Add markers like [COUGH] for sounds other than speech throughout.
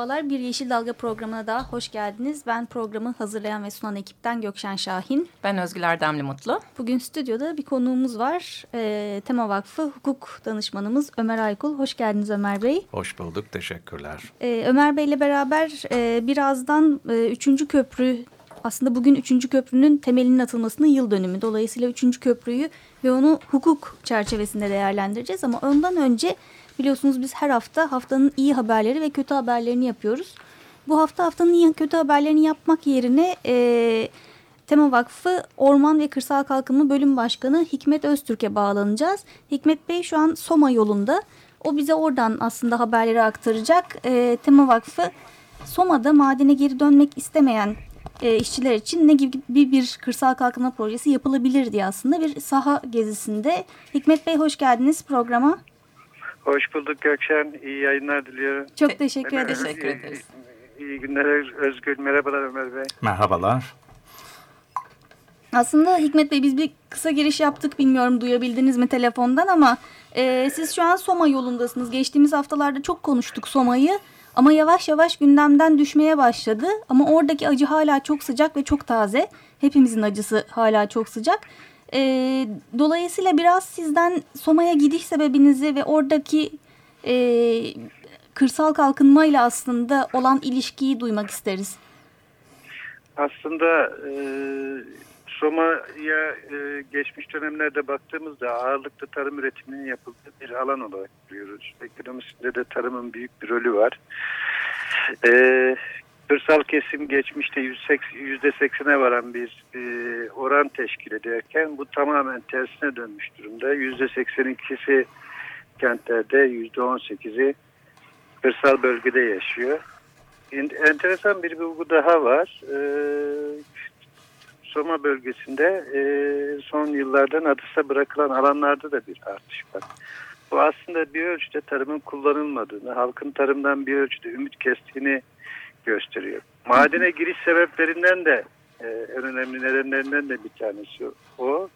Merhabalar, Bir Yeşil Dalga programına daha hoş geldiniz. Ben programı hazırlayan ve sunan ekipten Gökşen Şahin. Ben Özgül Erdemli Mutlu. Bugün stüdyoda bir konuğumuz var. E, Tema Vakfı hukuk danışmanımız Ömer Aykul. Hoş geldiniz Ömer Bey. Hoş bulduk, teşekkürler. E, Ömer Bey ile beraber e, birazdan e, 3. köprü, aslında bugün 3. köprünün temelinin atılmasının yıl dönümü. Dolayısıyla 3. köprüyü ve onu hukuk çerçevesinde değerlendireceğiz. Ama ondan önce... Biliyorsunuz biz her hafta haftanın iyi haberleri ve kötü haberlerini yapıyoruz. Bu hafta haftanın iyi kötü haberlerini yapmak yerine e, Tema Vakfı Orman ve Kırsal Kalkınma Bölüm Başkanı Hikmet Öztürk'e bağlanacağız. Hikmet Bey şu an Soma yolunda. O bize oradan aslında haberleri aktaracak. E, Tema Vakfı Soma'da madene geri dönmek istemeyen e, işçiler için ne gibi bir, bir kırsal kalkınma projesi yapılabilir diye aslında bir saha gezisinde. Hikmet Bey hoş geldiniz programa. Hoş bulduk Gökşen. İyi yayınlar diliyorum. Çok teşekkür ederiz. Teşekkür ederiz. İyi günler Özgül. Merhabalar Ömer Bey. Merhabalar. Aslında Hikmet Bey biz bir kısa giriş yaptık. Bilmiyorum duyabildiniz mi telefondan ama e, siz şu an Soma yolundasınız. Geçtiğimiz haftalarda çok konuştuk Soma'yı. Ama yavaş yavaş gündemden düşmeye başladı. Ama oradaki acı hala çok sıcak ve çok taze. Hepimizin acısı hala çok sıcak. E, dolayısıyla biraz sizden Soma'ya gidiş sebebinizi ve oradaki e, kırsal kalkınmayla aslında olan ilişkiyi duymak isteriz. Aslında e, Soma'ya e, geçmiş dönemlerde baktığımızda ağırlıklı tarım üretiminin yapıldığı bir alan olarak görüyoruz. Ekonomisinde de tarımın büyük bir rolü var. E, kırsal kesim geçmişte %80'e varan bir e, oran teşkil ederken bu tamamen tersine dönmüş durumda. %82'si kentlerde, %18'i kırsal bölgede yaşıyor. Enteresan bir bulgu daha var. E, Soma bölgesinde e, son yıllardan adısa bırakılan alanlarda da bir artış var. Bu aslında bir ölçüde tarımın kullanılmadığını, halkın tarımdan bir ölçüde ümit kestiğini gösteriyor. Madene giriş sebeplerinden de e, en önemli nedenlerinden de bir tanesi o.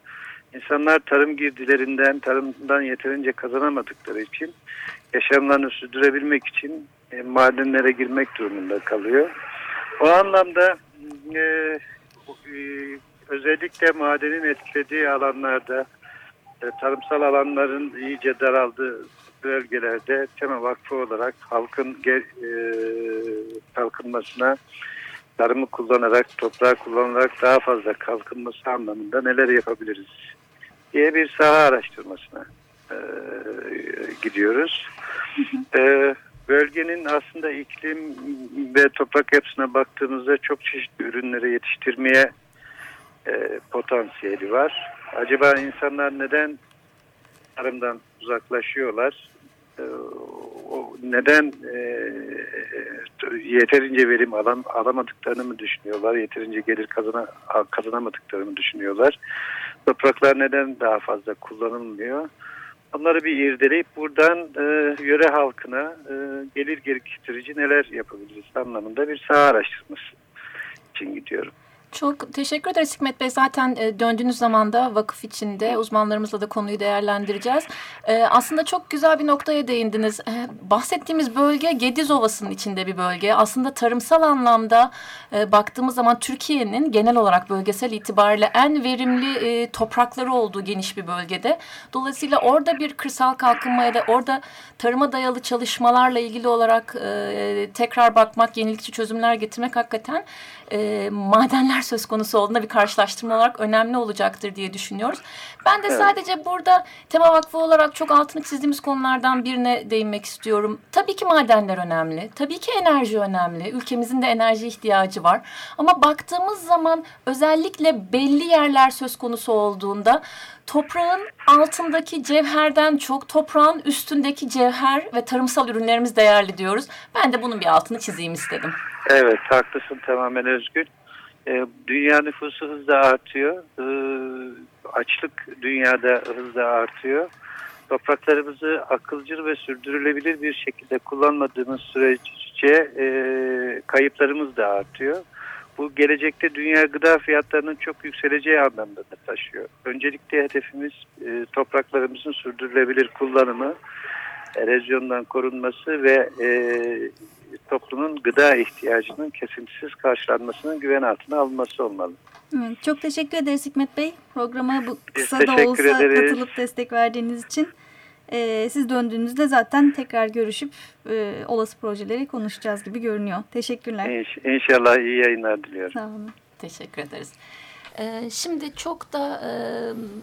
İnsanlar tarım girdilerinden, tarımdan yeterince kazanamadıkları için yaşamlarını sürdürebilmek için e, madenlere girmek durumunda kalıyor. O anlamda e, özellikle madenin etkilediği alanlarda tarımsal alanların iyice daraldığı bölgelerde Tema Vakfı olarak halkın e, kalkınmasına tarımı kullanarak, toprağı kullanarak daha fazla kalkınması anlamında neler yapabiliriz diye bir saha araştırmasına e, gidiyoruz. e, bölgenin aslında iklim ve toprak yapısına baktığımızda çok çeşitli ürünleri yetiştirmeye e, potansiyeli var. Acaba insanlar neden tarımdan uzaklaşıyorlar? E, o neden e, yeterince verim alam, alamadıklarını mı düşünüyorlar? Yeterince gelir kazana, kazanamadıklarını mı düşünüyorlar? Topraklar neden daha fazla kullanılmıyor? Onları bir irdeleyip buradan e, yöre halkına e, gelir geliştirici neler yapabiliriz anlamında bir saha araştırması için gidiyorum. Çok teşekkür ederiz Hikmet Bey. Zaten e, döndüğünüz zaman da vakıf içinde uzmanlarımızla da konuyu değerlendireceğiz. E, aslında çok güzel bir noktaya değindiniz. E, bahsettiğimiz bölge Gediz Ovası'nın içinde bir bölge. Aslında tarımsal anlamda baktığımız zaman Türkiye'nin genel olarak bölgesel itibariyle en verimli toprakları olduğu geniş bir bölgede. Dolayısıyla orada bir kırsal kalkınma ya da orada tarıma dayalı çalışmalarla ilgili olarak tekrar bakmak, yenilikçi çözümler getirmek hakikaten e, söz konusu olduğunda bir karşılaştırma olarak önemli olacaktır diye düşünüyoruz. Ben de sadece burada Tema Vakfı olarak çok altını çizdiğimiz konulardan birine değinmek istiyorum. Tabii ki madenler önemli. Tabii ki enerji önemli. Ülkemizin de enerji ihtiyacı var. Ama baktığımız zaman özellikle belli yerler söz konusu olduğunda toprağın altındaki cevherden çok toprağın üstündeki cevher ve tarımsal ürünlerimiz değerli diyoruz. Ben de bunun bir altını çizeyim istedim. Evet haklısın tamamen Özgür. Ee, dünya nüfusu hızla artıyor. Ee, açlık dünyada hızla artıyor. Topraklarımızı akılcıl ve sürdürülebilir bir şekilde kullanmadığımız sürece e, kayıplarımız da artıyor. Bu gelecekte dünya gıda fiyatlarının çok yükseleceği anlamda da taşıyor. Öncelikle hedefimiz e, topraklarımızın sürdürülebilir kullanımı, erozyondan korunması ve e, toplumun gıda ihtiyacının kesintisiz karşılanmasının güven altına alınması olmalı. Evet, çok teşekkür ederiz Hikmet Bey. Programa bu Biz kısa da olsa ederiz. katılıp destek verdiğiniz için. Ee, siz döndüğünüzde zaten tekrar görüşüp e, olası projeleri konuşacağız gibi görünüyor. Teşekkürler. İnş, inşallah iyi yayınlar diliyorum. Sağ olun. Teşekkür ederiz. Ee, şimdi çok da e,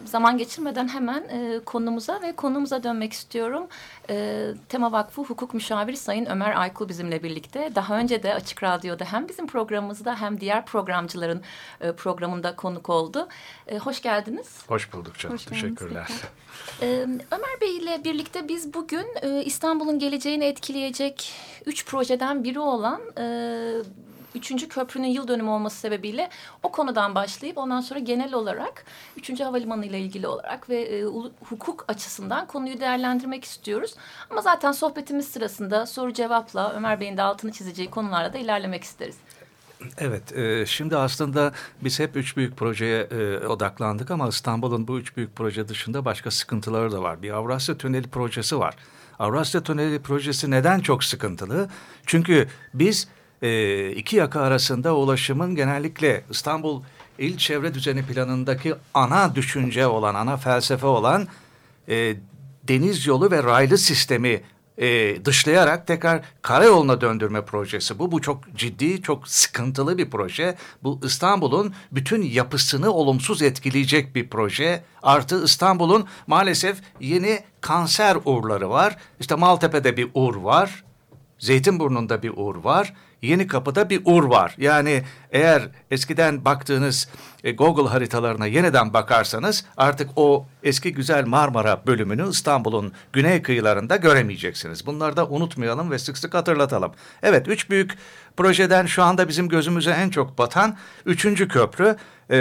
zaman geçirmeden hemen e, konumuza ve konumuza dönmek istiyorum. E, Tema Vakfı Hukuk Müşaviri Sayın Ömer Aykul bizimle birlikte. Daha önce de Açık Radyo'da hem bizim programımızda hem diğer programcıların e, programında konuk oldu. E, hoş geldiniz. Hoş bulduk canım. Hoş Teşekkürler. Ee, Ömer Bey ile birlikte biz bugün e, İstanbul'un geleceğini etkileyecek üç projeden biri olan e, Üçüncü köprünün yıl dönümü olması sebebiyle o konudan başlayıp ondan sonra genel olarak Üçüncü Havalimanı ile ilgili olarak ve e, hukuk açısından konuyu değerlendirmek istiyoruz. Ama zaten sohbetimiz sırasında soru cevapla Ömer Bey'in de altını çizeceği konularla da ilerlemek isteriz. Evet, e, şimdi aslında biz hep üç büyük projeye e, odaklandık ama İstanbul'un bu üç büyük proje dışında başka sıkıntıları da var. Bir Avrasya Tüneli projesi var. Avrasya Tüneli projesi neden çok sıkıntılı? Çünkü biz e, iki yaka arasında ulaşımın genellikle İstanbul İl Çevre Düzeni Planı'ndaki ana düşünce olan, ana felsefe olan e, deniz yolu ve raylı sistemi e, dışlayarak tekrar karayoluna döndürme projesi bu. Bu çok ciddi, çok sıkıntılı bir proje. Bu İstanbul'un bütün yapısını olumsuz etkileyecek bir proje. Artı İstanbul'un maalesef yeni kanser uğurları var. İşte Maltepe'de bir uğur var. Zeytinburnu'nda bir uğur var. Yeni Kapı'da bir uğur var. Yani eğer eskiden baktığınız e, Google haritalarına yeniden bakarsanız artık o eski güzel Marmara bölümünü İstanbul'un güney kıyılarında göremeyeceksiniz. Bunları da unutmayalım ve sık sık hatırlatalım. Evet üç büyük projeden şu anda bizim gözümüze en çok batan üçüncü köprü. Ee,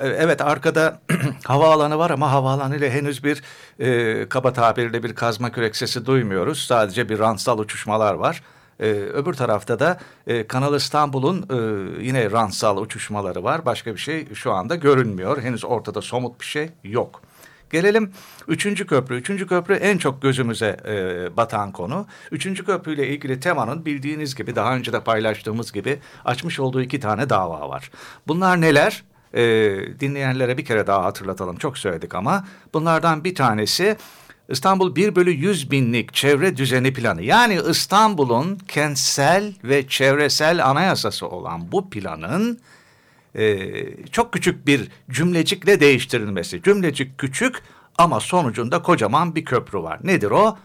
evet arkada [CLEARS THROAT] havaalanı var ama havaalanı ile henüz bir e, kaba tabirle bir kazma kürek sesi duymuyoruz. Sadece bir rantsal uçuşmalar var. Ee, öbür tarafta da e, Kanal İstanbul'un e, yine rantsal uçuşmaları var. Başka bir şey şu anda görünmüyor. Henüz ortada somut bir şey yok. Gelelim üçüncü köprü. Üçüncü köprü en çok gözümüze e, batan konu. Üçüncü köprüyle ilgili temanın bildiğiniz gibi daha önce de paylaştığımız gibi açmış olduğu iki tane dava var. Bunlar neler? E, dinleyenlere bir kere daha hatırlatalım. Çok söyledik ama bunlardan bir tanesi İstanbul 1 bölü 100 binlik çevre düzeni planı. Yani İstanbul'un kentsel ve çevresel anayasası olan bu planın e, çok küçük bir cümlecikle değiştirilmesi. Cümlecik küçük ama sonucunda kocaman bir köprü var. Nedir o?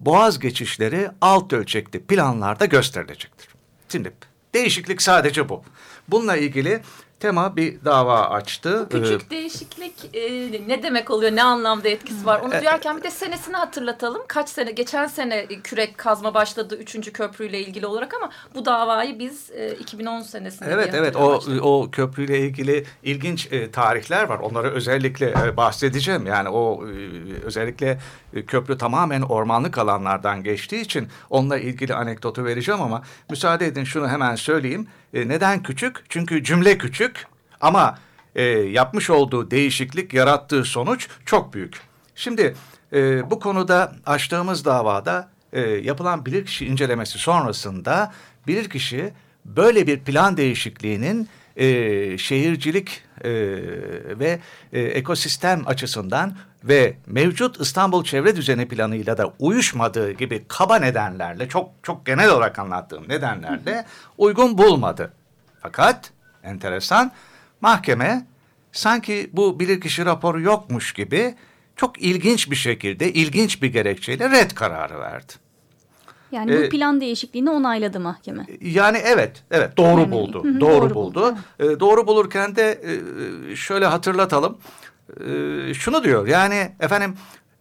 Boğaz geçişleri alt ölçekli planlarda gösterilecektir. Şimdi değişiklik sadece bu. Bununla ilgili tema bir dava açtı. Küçük değişiklik e, ne demek oluyor, ne anlamda etkisi var? Onu duyarken bir de senesini hatırlatalım. Kaç sene, geçen sene kürek kazma başladı 3. köprüyle ilgili olarak ama bu davayı biz e, 2010 senesinde Evet evet o hatırlamaya o köprüyle ilgili ilginç e, tarihler var. Onları özellikle e, bahsedeceğim. Yani o e, özellikle e, köprü tamamen ormanlık alanlardan geçtiği için onunla ilgili anekdotu vereceğim ama müsaade edin şunu hemen söyleyeyim. E, neden küçük? Çünkü cümle küçük ama e, yapmış olduğu değişiklik yarattığı sonuç çok büyük. Şimdi e, bu konuda açtığımız davada e, yapılan bilirkişi incelemesi sonrasında bilirkişi böyle bir plan değişikliğinin e, şehircilik e, ve e, ekosistem açısından ve mevcut İstanbul Çevre Düzeni planıyla da uyuşmadığı gibi kaba nedenlerle çok çok genel olarak anlattığım nedenlerle uygun bulmadı. Fakat enteresan. Mahkeme sanki bu bilirkişi raporu yokmuş gibi çok ilginç bir şekilde, ilginç bir gerekçeyle red kararı verdi. Yani Ee, bu plan değişikliğini onayladı mahkeme. Yani evet, evet doğru Yani, buldu. doğru, doğru buldu. buldu, Ee, doğru bulurken de e, şöyle hatırlatalım. Ee, şunu diyor yani efendim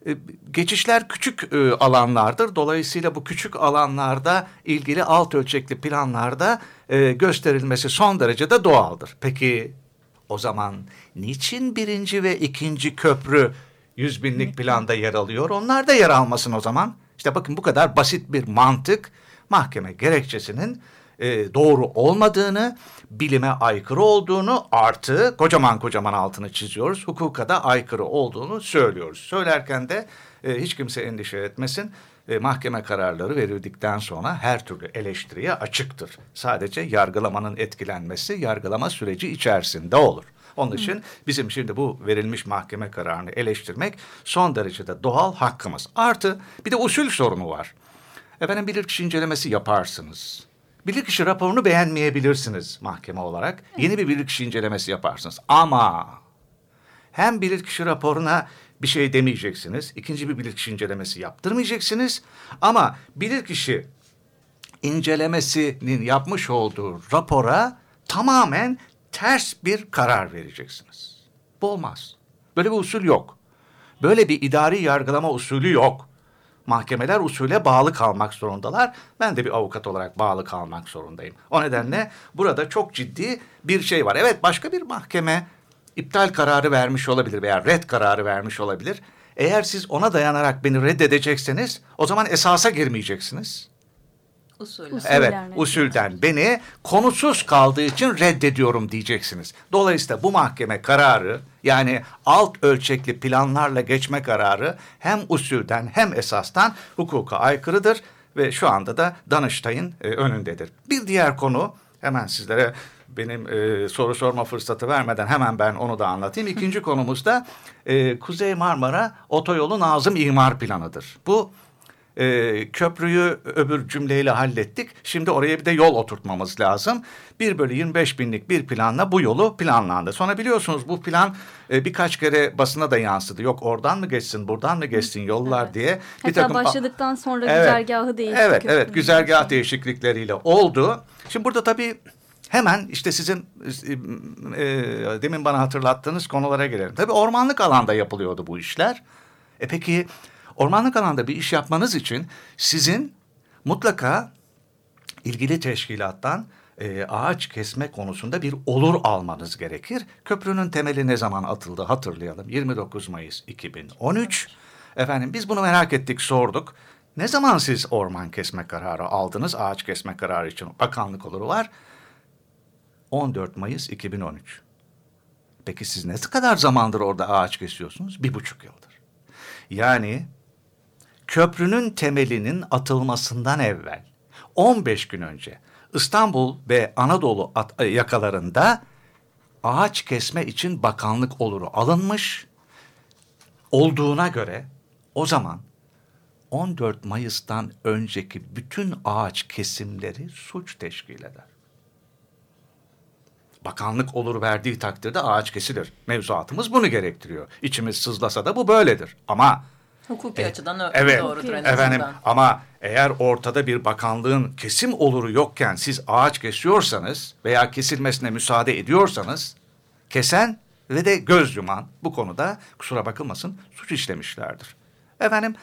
e, geçişler küçük e, alanlardır. Dolayısıyla bu küçük alanlarda ilgili alt ölçekli planlarda e, gösterilmesi son derece de doğaldır. Peki o zaman niçin birinci ve ikinci köprü yüz binlik planda yer alıyor? Onlar da yer almasın o zaman. İşte bakın bu kadar basit bir mantık mahkeme gerekçesinin e, doğru olmadığını, bilime aykırı olduğunu artı kocaman kocaman altını çiziyoruz. Hukuka da aykırı olduğunu söylüyoruz. Söylerken de e, hiç kimse endişe etmesin. E, mahkeme kararları verildikten sonra her türlü eleştiriye açıktır. Sadece yargılamanın etkilenmesi yargılama süreci içerisinde olur. Onun için bizim şimdi bu verilmiş mahkeme kararını eleştirmek son derecede doğal hakkımız. Artı bir de usul sorunu var. Efendim bilirkişi incelemesi yaparsınız. Bilirkişi raporunu beğenmeyebilirsiniz mahkeme olarak. Yeni bir bilirkişi incelemesi yaparsınız. Ama hem bilirkişi raporuna bir şey demeyeceksiniz. ikinci bir bilirkişi incelemesi yaptırmayacaksınız. Ama bilirkişi incelemesinin yapmış olduğu rapora tamamen ters bir karar vereceksiniz. Bu olmaz. Böyle bir usul yok. Böyle bir idari yargılama usulü yok. Mahkemeler usule bağlı kalmak zorundalar. Ben de bir avukat olarak bağlı kalmak zorundayım. O nedenle burada çok ciddi bir şey var. Evet başka bir mahkeme iptal kararı vermiş olabilir veya red kararı vermiş olabilir. Eğer siz ona dayanarak beni reddedecekseniz o zaman esasa girmeyeceksiniz. Usulü. Usul. Evet, usulden beni konusuz kaldığı için reddediyorum diyeceksiniz. Dolayısıyla bu mahkeme kararı yani alt ölçekli planlarla geçme kararı hem usulden hem esastan hukuka aykırıdır ve şu anda da Danıştay'ın e, önündedir. Bir diğer konu hemen sizlere benim e, soru sorma fırsatı vermeden hemen ben onu da anlatayım. İkinci konumuz da e, Kuzey Marmara Otoyolu Nazım İmar Planı'dır. Bu e, köprüyü öbür cümleyle hallettik. Şimdi oraya bir de yol oturtmamız lazım. 1 bölü 25 binlik bir planla bu yolu planlandı. Sonra biliyorsunuz bu plan e, birkaç kere basına da yansıdı. Yok oradan mı geçsin buradan mı geçsin yollar Evet. diye. Hatta başladıktan sonra Evet. güzergahı değişti. Evet evet güzergah değişiklikleriyle oldu. Şimdi burada tabii hemen işte sizin e, e, demin bana hatırlattığınız konulara gelelim. Tabii ormanlık alanda yapılıyordu bu işler. E peki ormanlık alanda bir iş yapmanız için sizin mutlaka ilgili teşkilattan e, ağaç kesme konusunda bir olur almanız gerekir. Köprünün temeli ne zaman atıldı hatırlayalım. 29 Mayıs 2013. Efendim biz bunu merak ettik sorduk. Ne zaman siz orman kesme kararı aldınız? Ağaç kesme kararı için bakanlık oluru var. 14 Mayıs 2013. Peki siz ne kadar zamandır orada ağaç kesiyorsunuz? Bir buçuk yıldır. Yani köprünün temelinin atılmasından evvel 15 gün önce İstanbul ve Anadolu e, yakalarında ağaç kesme için bakanlık oluru alınmış olduğuna göre o zaman 14 Mayıs'tan önceki bütün ağaç kesimleri suç teşkil eder. Bakanlık olur verdiği takdirde ağaç kesilir. Mevzuatımız bunu gerektiriyor. İçimiz sızlasa da bu böyledir. Ama Hukuki açıdan ö- Evet, doğrudur en efendim ama eğer ortada bir bakanlığın kesim oluru yokken siz ağaç kesiyorsanız veya kesilmesine müsaade ediyorsanız kesen ve de göz yuman bu konuda kusura bakılmasın suç işlemişlerdir. Efendim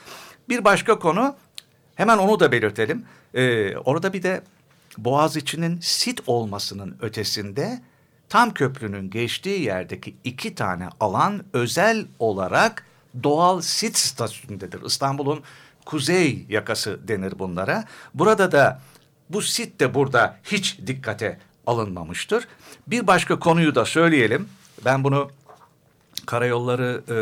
bir başka konu hemen onu da belirtelim. Ee, orada bir de Boğaziçi'nin sit olmasının ötesinde tam köprünün geçtiği yerdeki iki tane alan özel olarak doğal sit statüsündedir. İstanbul'un kuzey yakası denir bunlara. Burada da bu sit de burada hiç dikkate alınmamıştır. Bir başka konuyu da söyleyelim. Ben bunu karayolları e,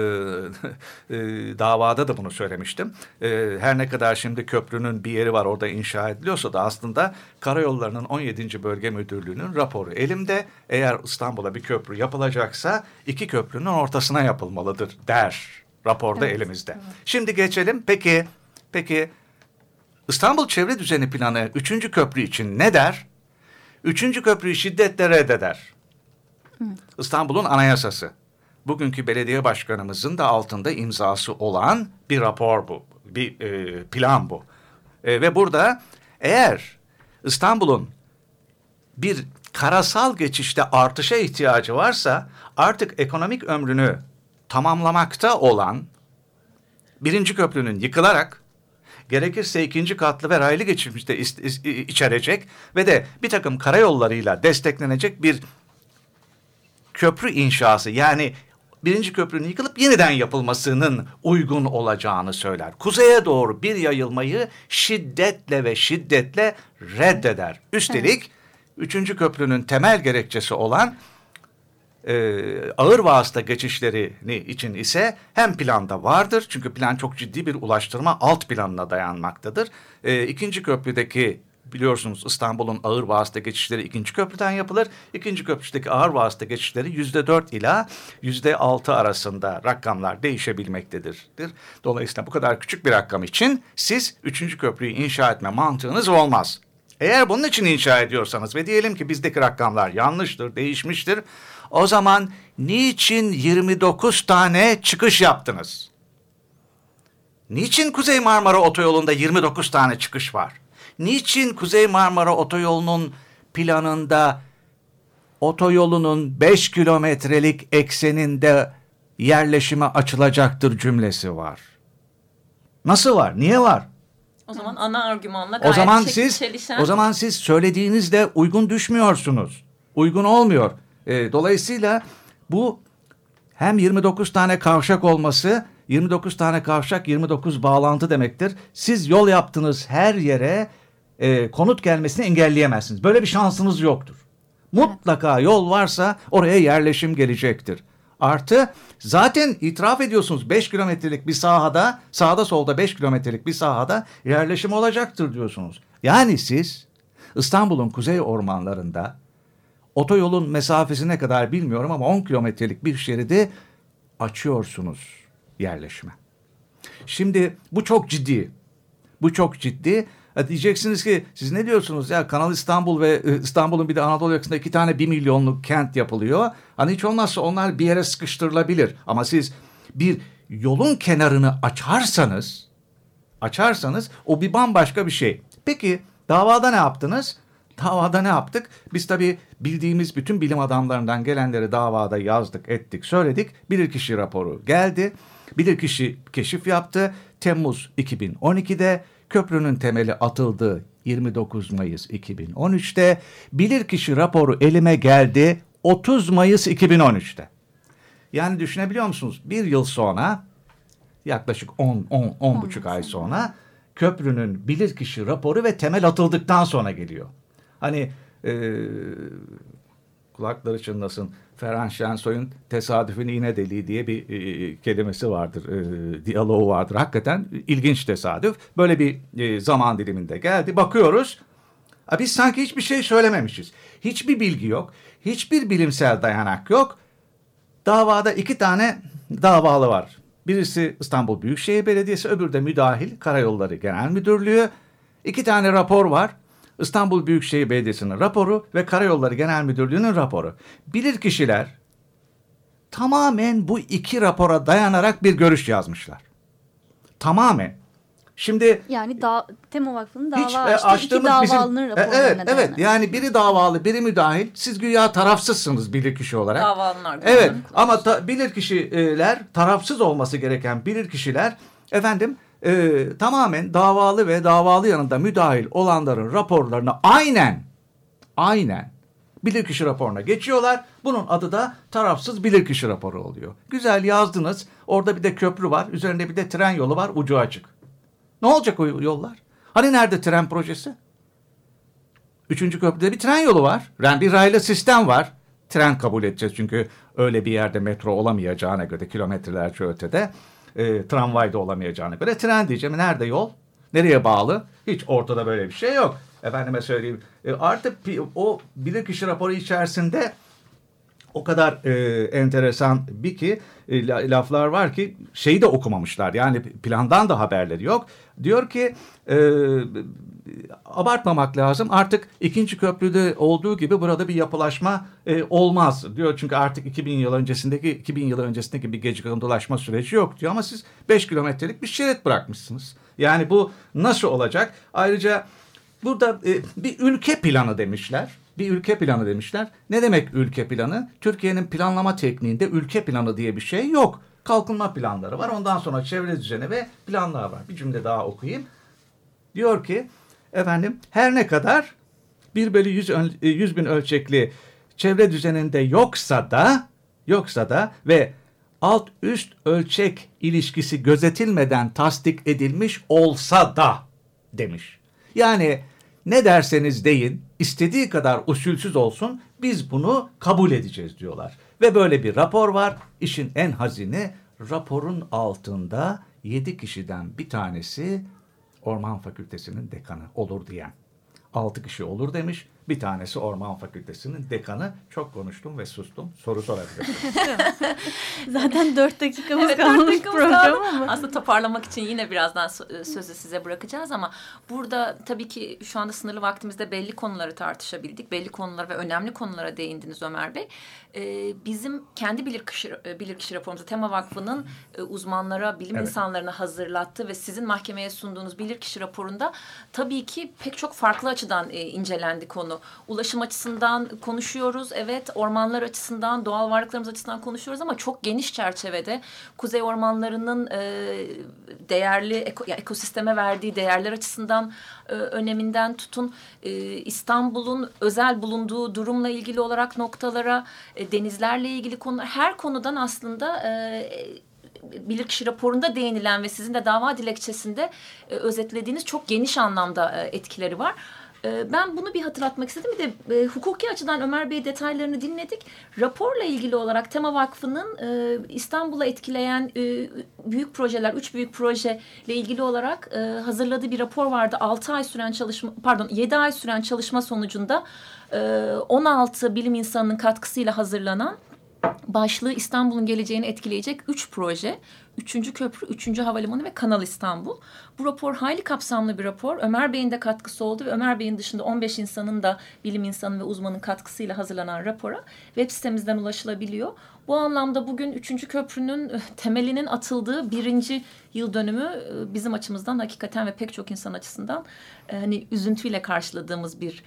[LAUGHS] e, davada da bunu söylemiştim. E, her ne kadar şimdi köprünün bir yeri var orada inşa ediliyorsa da aslında karayollarının 17. Bölge Müdürlüğü'nün raporu elimde. Eğer İstanbul'a bir köprü yapılacaksa iki köprünün ortasına yapılmalıdır der. Raporda elimizde. Şimdi geçelim. Peki, peki İstanbul Çevre Düzeni Planı 3. köprü için ne der? Üçüncü köprüyü şiddetle reddeder. İstanbul'un anayasası. Bugünkü belediye başkanımızın da altında imzası olan bir rapor bu. Bir e, plan bu. E, ve burada eğer İstanbul'un bir karasal geçişte artışa ihtiyacı varsa artık ekonomik ömrünü tamamlamakta olan birinci köprünün yıkılarak gerekirse ikinci katlı ve raylı geçişte içerecek ve de bir takım karayollarıyla desteklenecek bir köprü inşası yani birinci köprünün yıkılıp yeniden yapılmasının uygun olacağını söyler. Kuzeye doğru bir yayılmayı şiddetle ve şiddetle reddeder. Üstelik evet. üçüncü köprünün temel gerekçesi olan e, ağır vasıta geçişleri için ise hem planda vardır çünkü plan çok ciddi bir ulaştırma alt planına dayanmaktadır. E, ikinci köprüdeki biliyorsunuz İstanbul'un ağır vasıta geçişleri ikinci köprüden yapılır. İkinci köprüdeki ağır vasıta geçişleri yüzde dört ila yüzde altı arasında rakamlar değişebilmektedir. Dolayısıyla bu kadar küçük bir rakam için siz üçüncü köprüyü inşa etme mantığınız olmaz. Eğer bunun için inşa ediyorsanız ve diyelim ki bizdeki rakamlar yanlıştır, değişmiştir. O zaman niçin 29 tane çıkış yaptınız? Niçin Kuzey Marmara Otoyolu'nda 29 tane çıkış var? Niçin Kuzey Marmara Otoyolu'nun planında otoyolunun 5 kilometrelik ekseninde yerleşime açılacaktır cümlesi var? Nasıl var? Niye var? O zaman ana argümanla gayet o zaman siz çelişen... o zaman siz söylediğinizde uygun düşmüyorsunuz. Uygun olmuyor. E, dolayısıyla bu hem 29 tane kavşak olması 29 tane kavşak 29 bağlantı demektir. Siz yol yaptığınız her yere e, konut gelmesini engelleyemezsiniz. Böyle bir şansınız yoktur. Mutlaka yol varsa oraya yerleşim gelecektir. Artı zaten itiraf ediyorsunuz 5 kilometrelik bir sahada sağda solda 5 kilometrelik bir sahada yerleşim olacaktır diyorsunuz. Yani siz İstanbul'un kuzey ormanlarında otoyolun mesafesi ne kadar bilmiyorum ama 10 kilometrelik bir şeridi açıyorsunuz yerleşime. Şimdi bu çok ciddi. Bu çok ciddi. Ya diyeceksiniz ki siz ne diyorsunuz ya Kanal İstanbul ve e, İstanbul'un bir de Anadolu yakasında iki tane bir milyonluk kent yapılıyor. Hani hiç olmazsa onlar bir yere sıkıştırılabilir. Ama siz bir yolun kenarını açarsanız açarsanız o bir bambaşka bir şey. Peki davada ne yaptınız? Davada ne yaptık? Biz tabii bildiğimiz bütün bilim adamlarından gelenleri davada yazdık, ettik, söyledik. Bilirkişi raporu geldi. Bilirkişi keşif yaptı. Temmuz 2012'de köprünün temeli atıldı 29 Mayıs 2013'te. Bilirkişi raporu elime geldi 30 Mayıs 2013'te. Yani düşünebiliyor musunuz? Bir yıl sonra yaklaşık 10 10 10 buçuk ay sonra köprünün bilirkişi raporu ve temel atıldıktan sonra geliyor. Hani e, kulakları çınlasın. Ferhan Şensoy'un tesadüfün iğne deliği diye bir e, kelimesi vardır, e, diyaloğu vardır. Hakikaten ilginç tesadüf. Böyle bir e, zaman diliminde geldi. Bakıyoruz, a, biz sanki hiçbir şey söylememişiz. Hiçbir bilgi yok, hiçbir bilimsel dayanak yok. Davada iki tane davalı var. Birisi İstanbul Büyükşehir Belediyesi, öbürü de müdahil Karayolları Genel Müdürlüğü. İki tane rapor var. İstanbul Büyükşehir Belediyesi'nin raporu ve Karayolları Genel Müdürlüğü'nün raporu. Bilir kişiler tamamen bu iki rapora dayanarak bir görüş yazmışlar. Tamamen. Şimdi yani da, Tema Vakfı'nın dava hiç, e, açtığı iki davalının bizim, e, Evet, evet. Yani biri davalı, biri müdahil. Siz güya tarafsızsınız bilirkişi olarak. Davalının Evet ama ta, bilirkişiler tarafsız olması gereken bilirkişiler efendim e, tamamen davalı ve davalı yanında müdahil olanların raporlarını aynen aynen bilirkişi raporuna geçiyorlar. Bunun adı da tarafsız bilirkişi raporu oluyor. Güzel yazdınız. Orada bir de köprü var. Üzerinde bir de tren yolu var. Ucu açık. Ne olacak o yollar? Hani nerede tren projesi? Üçüncü köprüde bir tren yolu var. Yani bir raylı sistem var. Tren kabul edeceğiz çünkü öyle bir yerde metro olamayacağına göre kilometrelerce ötede e, tramvay da olamayacağına göre tren diyeceğim. Nerede yol? Nereye bağlı? Hiç ortada böyle bir şey yok. Efendime söyleyeyim. E, artık o bilirkişi raporu içerisinde o kadar e, enteresan bir ki e, laflar var ki şeyi de okumamışlar. Yani plandan da haberleri yok. Diyor ki e, abartmamak lazım. Artık ikinci köprüde olduğu gibi burada bir yapılaşma e, olmaz diyor. Çünkü artık 2000 yıl öncesindeki 2000 yıl öncesindeki bir gece dolaşma süreci yok diyor. Ama siz 5 kilometrelik bir şerit bırakmışsınız. Yani bu nasıl olacak? Ayrıca burada e, bir ülke planı demişler bir ülke planı demişler. Ne demek ülke planı? Türkiye'nin planlama tekniğinde ülke planı diye bir şey yok. Kalkınma planları var. Ondan sonra çevre düzeni ve planlar var. Bir cümle daha okuyayım. Diyor ki efendim her ne kadar 1 bölü 100, 100 e, bin ölçekli çevre düzeninde yoksa da yoksa da ve alt üst ölçek ilişkisi gözetilmeden tasdik edilmiş olsa da demiş. Yani ne derseniz deyin, istediği kadar usulsüz olsun biz bunu kabul edeceğiz diyorlar. Ve böyle bir rapor var. İşin en hazini raporun altında yedi kişiden bir tanesi Orman Fakültesinin dekanı olur diyen. Altı kişi olur demiş. Bir tanesi Orman Fakültesi'nin dekanı. Çok konuştum ve sustum. Soru sorabilirim. [LAUGHS] Zaten dört dakikamız evet, kalmış dakikamız program kaldı. ama. Aslında toparlamak için yine birazdan e, sözü size bırakacağız ama burada tabii ki şu anda sınırlı vaktimizde belli konuları tartışabildik. Belli konulara ve önemli konulara değindiniz Ömer Bey. Ee, bizim kendi bilirkişi, e, bilirkişi raporumuzda Tema Vakfı'nın e, uzmanlara, bilim evet. insanlarına hazırlattığı ve sizin mahkemeye sunduğunuz bilirkişi raporunda tabii ki pek çok farklı açıdan e, incelendi konu. Ulaşım açısından konuşuyoruz. Evet ormanlar açısından, doğal varlıklarımız açısından konuşuyoruz ama çok geniş çerçevede kuzey ormanlarının e, değerli eko, ya, ekosisteme verdiği değerler açısından e, öneminden tutun e, İstanbul'un özel bulunduğu durumla ilgili olarak noktalara, e, denizlerle ilgili konular her konudan aslında e, bilirkişi raporunda değinilen ve sizin de dava dilekçesinde e, özetlediğiniz çok geniş anlamda e, etkileri var. Ee, ben bunu bir hatırlatmak istedim. Bir de e, hukuki açıdan Ömer Bey detaylarını dinledik. Raporla ilgili olarak Tema Vakfı'nın e, İstanbul'a etkileyen e, büyük projeler, üç büyük proje ile ilgili olarak e, hazırladığı bir rapor vardı. Altı ay süren çalışma, pardon yedi ay süren çalışma sonucunda e, 16 bilim insanının katkısıyla hazırlanan başlığı İstanbul'un geleceğini etkileyecek üç proje. Üçüncü köprü, üçüncü havalimanı ve Kanal İstanbul. Bu rapor hayli kapsamlı bir rapor. Ömer Bey'in de katkısı oldu ve Ömer Bey'in dışında 15 insanın da bilim insanı ve uzmanın katkısıyla hazırlanan rapora web sitemizden ulaşılabiliyor. Bu anlamda bugün üçüncü köprünün temelinin atıldığı birinci yıl dönümü bizim açımızdan hakikaten ve pek çok insan açısından hani üzüntüyle karşıladığımız bir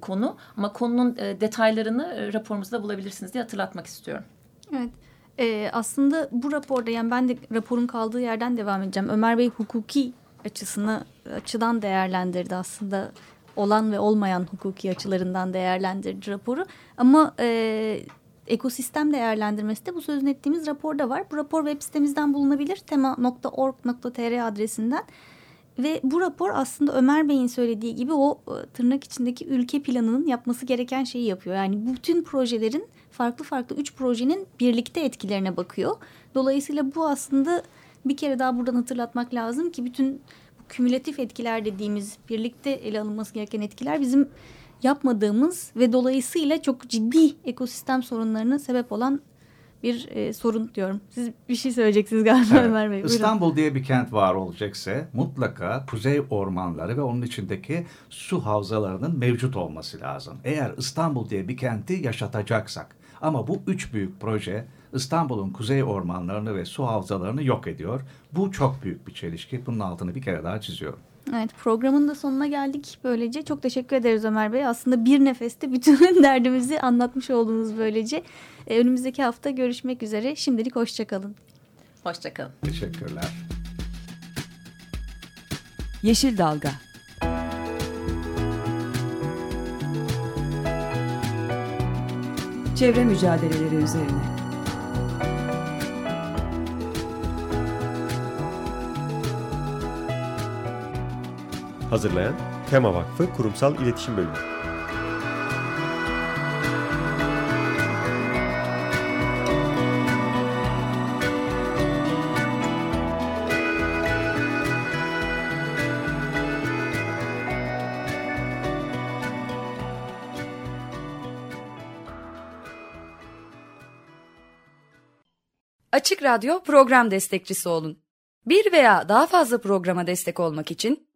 konu. Ama konunun detaylarını raporumuzda bulabilirsiniz diye hatırlatmak istiyorum. Evet. Ee, aslında bu raporda yani ben de raporun kaldığı yerden devam edeceğim. Ömer Bey hukuki açısını açıdan değerlendirdi aslında olan ve olmayan hukuki açılarından değerlendirdi raporu. Ama e, ekosistem değerlendirmesi de bu sözün ettiğimiz raporda var. Bu rapor web sitemizden bulunabilir. tema.org.tr adresinden. Ve bu rapor aslında Ömer Bey'in söylediği gibi o e, tırnak içindeki ülke planının yapması gereken şeyi yapıyor. Yani bütün projelerin farklı farklı üç projenin birlikte etkilerine bakıyor. Dolayısıyla bu aslında bir kere daha buradan hatırlatmak lazım ki bütün kümülatif etkiler dediğimiz birlikte ele alınması gereken etkiler bizim yapmadığımız ve dolayısıyla çok ciddi ekosistem sorunlarına sebep olan bir e, sorun diyorum. Siz bir şey söyleyeceksiniz galiba evet. Ömer Bey. Buyurun. İstanbul diye bir kent var olacaksa mutlaka kuzey ormanları ve onun içindeki su havzalarının mevcut olması lazım. Eğer İstanbul diye bir kenti yaşatacaksak ama bu üç büyük proje İstanbul'un kuzey ormanlarını ve su havzalarını yok ediyor. Bu çok büyük bir çelişki. Bunun altını bir kere daha çiziyorum. Evet programın da sonuna geldik böylece. Çok teşekkür ederiz Ömer Bey. Aslında bir nefeste bütün [LAUGHS] derdimizi anlatmış oldunuz böylece. Ee, önümüzdeki hafta görüşmek üzere. Şimdilik hoşçakalın. Hoşçakalın. Teşekkürler. Yeşil Dalga Çevre mücadeleleri üzerine Hazırlayan Tema Vakfı Kurumsal İletişim Bölümü Açık Radyo program destekçisi olun. Bir veya daha fazla programa destek olmak için